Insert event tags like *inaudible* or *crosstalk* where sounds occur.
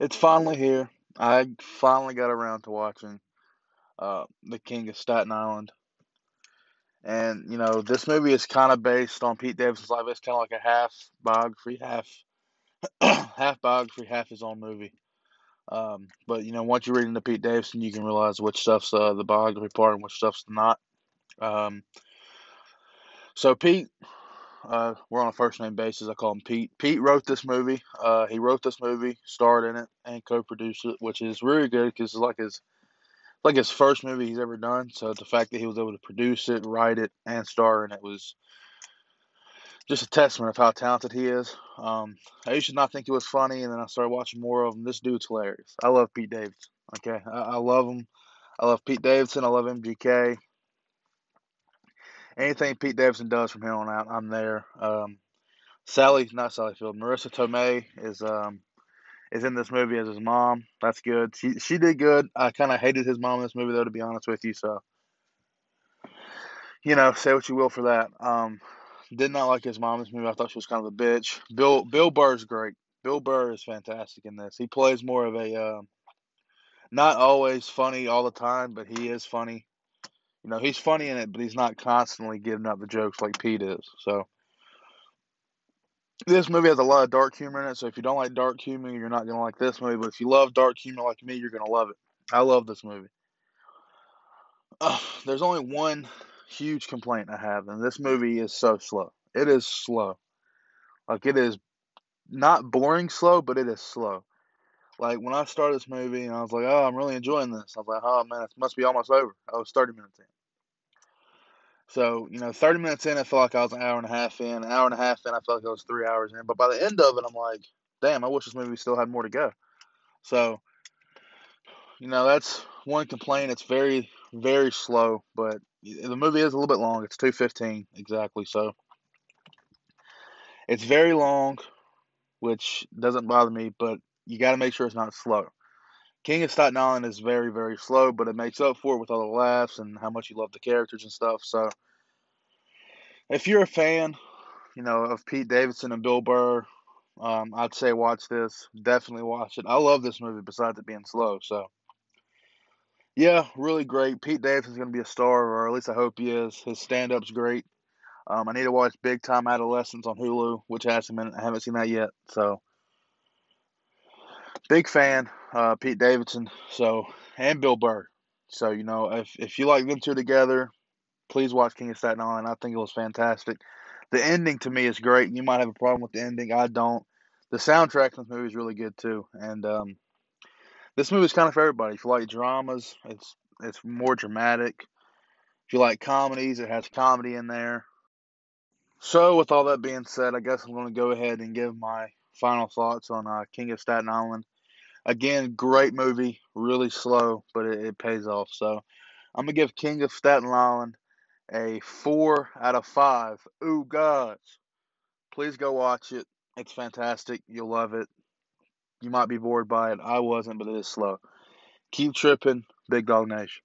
It's finally here. I finally got around to watching uh, The King of Staten Island. And, you know, this movie is kind of based on Pete Davidson's life. It's kind of like a half biography, half *clears throat* half biography, half his own movie. Um, but, you know, once you read into Pete Davidson, you can realize which stuff's uh, the biography part and which stuff's not. Um, so, Pete uh, we're on a first name basis. I call him Pete. Pete wrote this movie. Uh, he wrote this movie, starred in it, and co-produced it, which is really good because it's like his like his first movie he's ever done. So the fact that he was able to produce it, write it, and star in it was just a testament of how talented he is. Um, I used to not think he was funny, and then I started watching more of him. This dude's hilarious. I love Pete Davidson. Okay, I, I love him. I love Pete Davidson. I love MGK anything Pete Davidson does from here on out, I'm there. Um, Sally, not Sally Field, Marisa Tomei is um, is in this movie as his mom. That's good. She she did good. I kind of hated his mom in this movie though, to be honest with you. So, you know, say what you will for that. Um, did not like his mom in this movie. I thought she was kind of a bitch. Bill Bill Burr's great. Bill Burr is fantastic in this. He plays more of a uh, not always funny all the time, but he is funny. You know, he's funny in it, but he's not constantly giving up the jokes like Pete is. So this movie has a lot of dark humor in it. So if you don't like dark humor, you're not gonna like this movie. But if you love dark humor like me, you're gonna love it. I love this movie. Uh, *sighs* there's only one huge complaint I have, and this movie is so slow. It is slow. Like it is not boring slow, but it is slow. Like when I started this movie and I was like, oh, I'm really enjoying this. I was like, oh man, it must be almost over. I was 30 minutes in. So, you know, 30 minutes in, I felt like I was an hour and a half in. An hour and a half in, I felt like I was three hours in. But by the end of it, I'm like, damn, I wish this movie still had more to go. So, you know, that's one complaint. It's very, very slow, but the movie is a little bit long. It's 215 exactly. So, it's very long, which doesn't bother me, but you got to make sure it's not slow. King of Staten Island is very, very slow, but it makes up for it with all the laughs and how much you love the characters and stuff. So, if you're a fan, you know, of Pete Davidson and Bill Burr, um, I'd say watch this. Definitely watch it. I love this movie besides it being slow. So, yeah, really great. Pete Davidson's going to be a star, or at least I hope he is. His stand up's great. Um, I need to watch Big Time Adolescence on Hulu, which hasn't been, I haven't seen that yet. So, big fan, uh, Pete Davidson. So and Bill Burr. So you know, if if you like them two together, please watch King of Staten Island. I think it was fantastic. The ending to me is great. You might have a problem with the ending. I don't. The soundtrack in this movie is really good too, and um, this movie is kind of for everybody. If you like dramas, it's it's more dramatic. If you like comedies, it has comedy in there. So, with all that being said, I guess I'm going to go ahead and give my final thoughts on uh, King of Staten Island. Again, great movie, really slow, but it, it pays off. So I'm gonna give King of Staten Island a four out of five. Ooh, gods! Please go watch it. It's fantastic. You'll love it. You might be bored by it. I wasn't, but it is slow. Keep tripping, Big Dog Nation.